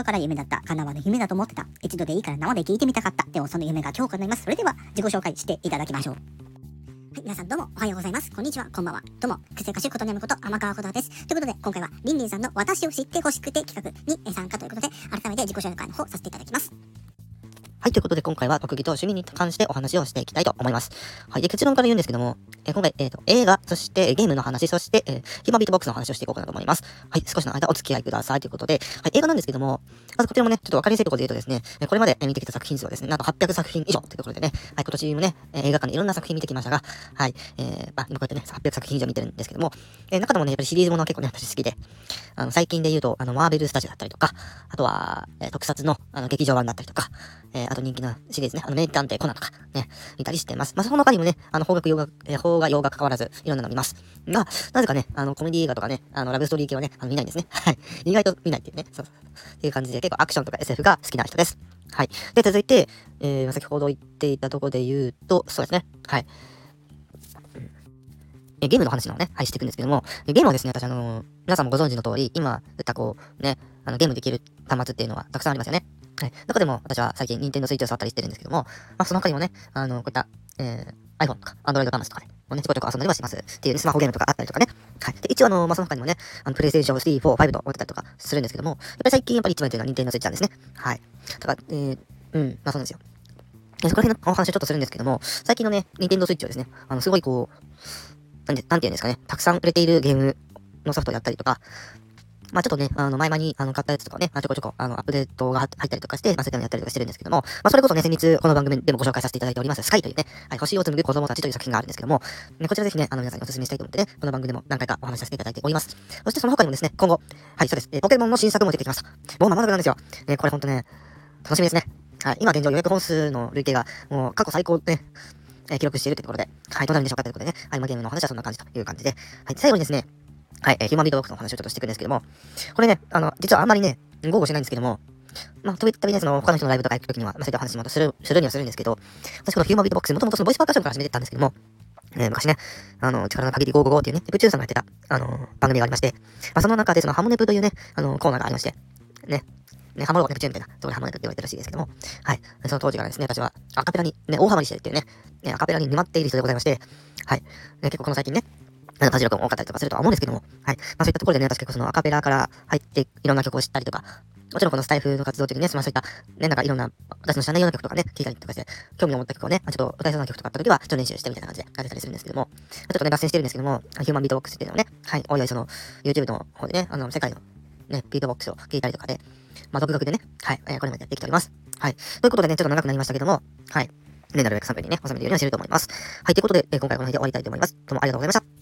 頃から夢だった、叶わぬ夢だと思ってた、一度でいいから生で聞いてみたかった。でもその夢が今日叶います。それでは自己紹介していただきましょう。はい、皆さんどうもおはようございます。こんにちは、こんばんは。どうも、癖歌手ことねむこと天川ことです。ということで、今回はりんりんさんの私を知ってほしくて企画に参加ということで、改めて自己紹介の方させていただきます。はい、ということで今回は特技と趣味に関してお話をしていきたいと思います。はい、で結論から言うんですけども、えー、今回、えっ、ー、と、映画、そしてゲームの話、そして、えー、ヒマビートボックスの話をしていこうかなと思います。はい、少しの間お付き合いくださいということで、はい、映画なんですけども、まずこちらもね、ちょっとわかりやすいところで言うとですね、これまで見てきた作品数はですね、なんと800作品以上というところでね、はい、今年もね、映画館でいろんな作品見てきましたが、はい、えー、まあ、今こうやってね、800作品以上見てるんですけども、えー、中でもね、やっぱりシリーズものは結構ね、私好きで、あの、最近で言うと、あの、マーベルスタジオだったりとか、あとは、えー、特撮の、あの、劇場版だったりとか、えー、あと人気なシリーズね。あの、名探偵コナンとか、ね、見たりしてます。まあ、その他にもね、あの、邦楽洋楽、えー、邦画洋画関わらず、いろんなの見ます。が、なぜかね、あの、コメディ映画とかね、あの、ラブストーリー系はね、あの、見ないんですね。はい。意外と見ないっていうね。そうそうっていう感じで、結構アクションとか SF が好きな人です。はい。で、続いて、えー、先ほど言っていたところで言うと、そうですね。はい。えゲームの話のね、はい、していくんですけども、ゲームはですね、私あのー、皆さんもご存知の通り、今言ったこう、ね、あの、ゲームできる端末っていうのはたくさんありますよね。はい。中でも私は最近 Nintendo Switch を触ったりしてるんですけども、まあその他にもね、あの、こういった、えー、iPhone とか Android 端末とかね、もうね、ちょこちょこ遊んだりはします。っていう、ね、スマホゲームとかあったりとかね。はい。で、一応あの、まあその他にもね、あの、PlayStation 3、4、5と置いてたりとかするんですけども、やっぱり最近やっぱり一番というのは Nintendo Switch なんですね。はい。だから、えー、うん、まあそうなんですよ。そこら辺のお話をちょっとするんですけども、最近のね、Nintendo Switch はですね、あの、すごいこう、なんで、なんていうんですかね、たくさん売れているゲームのソフトをやったりとか、まあちょっとね、あの、前々に、あの、買ったやつとかね、まあ、ちょこちょこ、あの、アップデートが入ったりとかして、まあそういったのやったりとかしてるんですけども、まあそれこそね、先日、この番組でもご紹介させていただいております、スカイというね、はい、星を紡ぐ子供たちという作品があるんですけども、ね、こちらぜひね、あの、皆さんにお勧めしたいと思ってね、この番組でも何回かお話しさせていただいております。そしてその他にもですね、今後、はい、そうです、えー、ポケモンの新作も出てきました。もう間もなくなんですよ。えー、これほんとね、楽しみですね。はい、今現状予約本数の累計が、もう過去最高ね、えー、記録しているというところで、はい、どうなるんでしょうかということでね、はい、今ゲームの話はそんな感じという感じで、はい、最後にですね、はい、えー、ヒューマンビートボックスの話をちょっとしていくんですけども、これね、あの、実はあんまりね、豪語しないんですけども、まあ、といったびね、その、他の人のライブとか行くときには、まあ、そういった話もする、するにはするんですけど、私このヒューマンビートボックス、もともとそのボイスパーカッションから始めてたんですけども、えー、昔ね、あの、力の限り555っていうね、宇宙さんがやってた、あの番組がありまして、まあ、その中でそのハモネプというね、あのコーナーがありまして、ね、ね、ハモロネプチューンみたいな、そこでハモネプって言われてるらしいですけども、はい。その当時からですね、私はアカペラに、ね、大ハマりしてるっていうね、ね、アカペラに沼っている人でございまして、はい。ね、結構この最近ね、家事力も多かったりとかするとは思うんですけども、はい。まあそういったところでね、私結構そのアカペラから入っていろんな曲を知ったりとか、もちろんこのスタイフの活動中にね、まあそういった、ね、なんかいろんな、私の知らないような曲とかね、聞いたりとかして、興味を持った曲をね、ちょっと歌いそうな曲とかあった時は、ちょっと練習してみたいな感じでやってたりするんですけども、ちょっとね、脱線してるんですけども、ヒューマンビートボックスっていうのをね、はい、おいおいその、YouTube の方でね、あの、世界のね、ビートボックスを聞いたりとかで、まあ独学でね、はい、えー、これまでやってきております。はい。ということでね、ちょっと長くなりましたけども、はい。ね、なるべく3分にね、収めるようにはしてると思います。はい、ということで、えー、今回はこの辺で終わりたいと思います。どうもありがとうございました。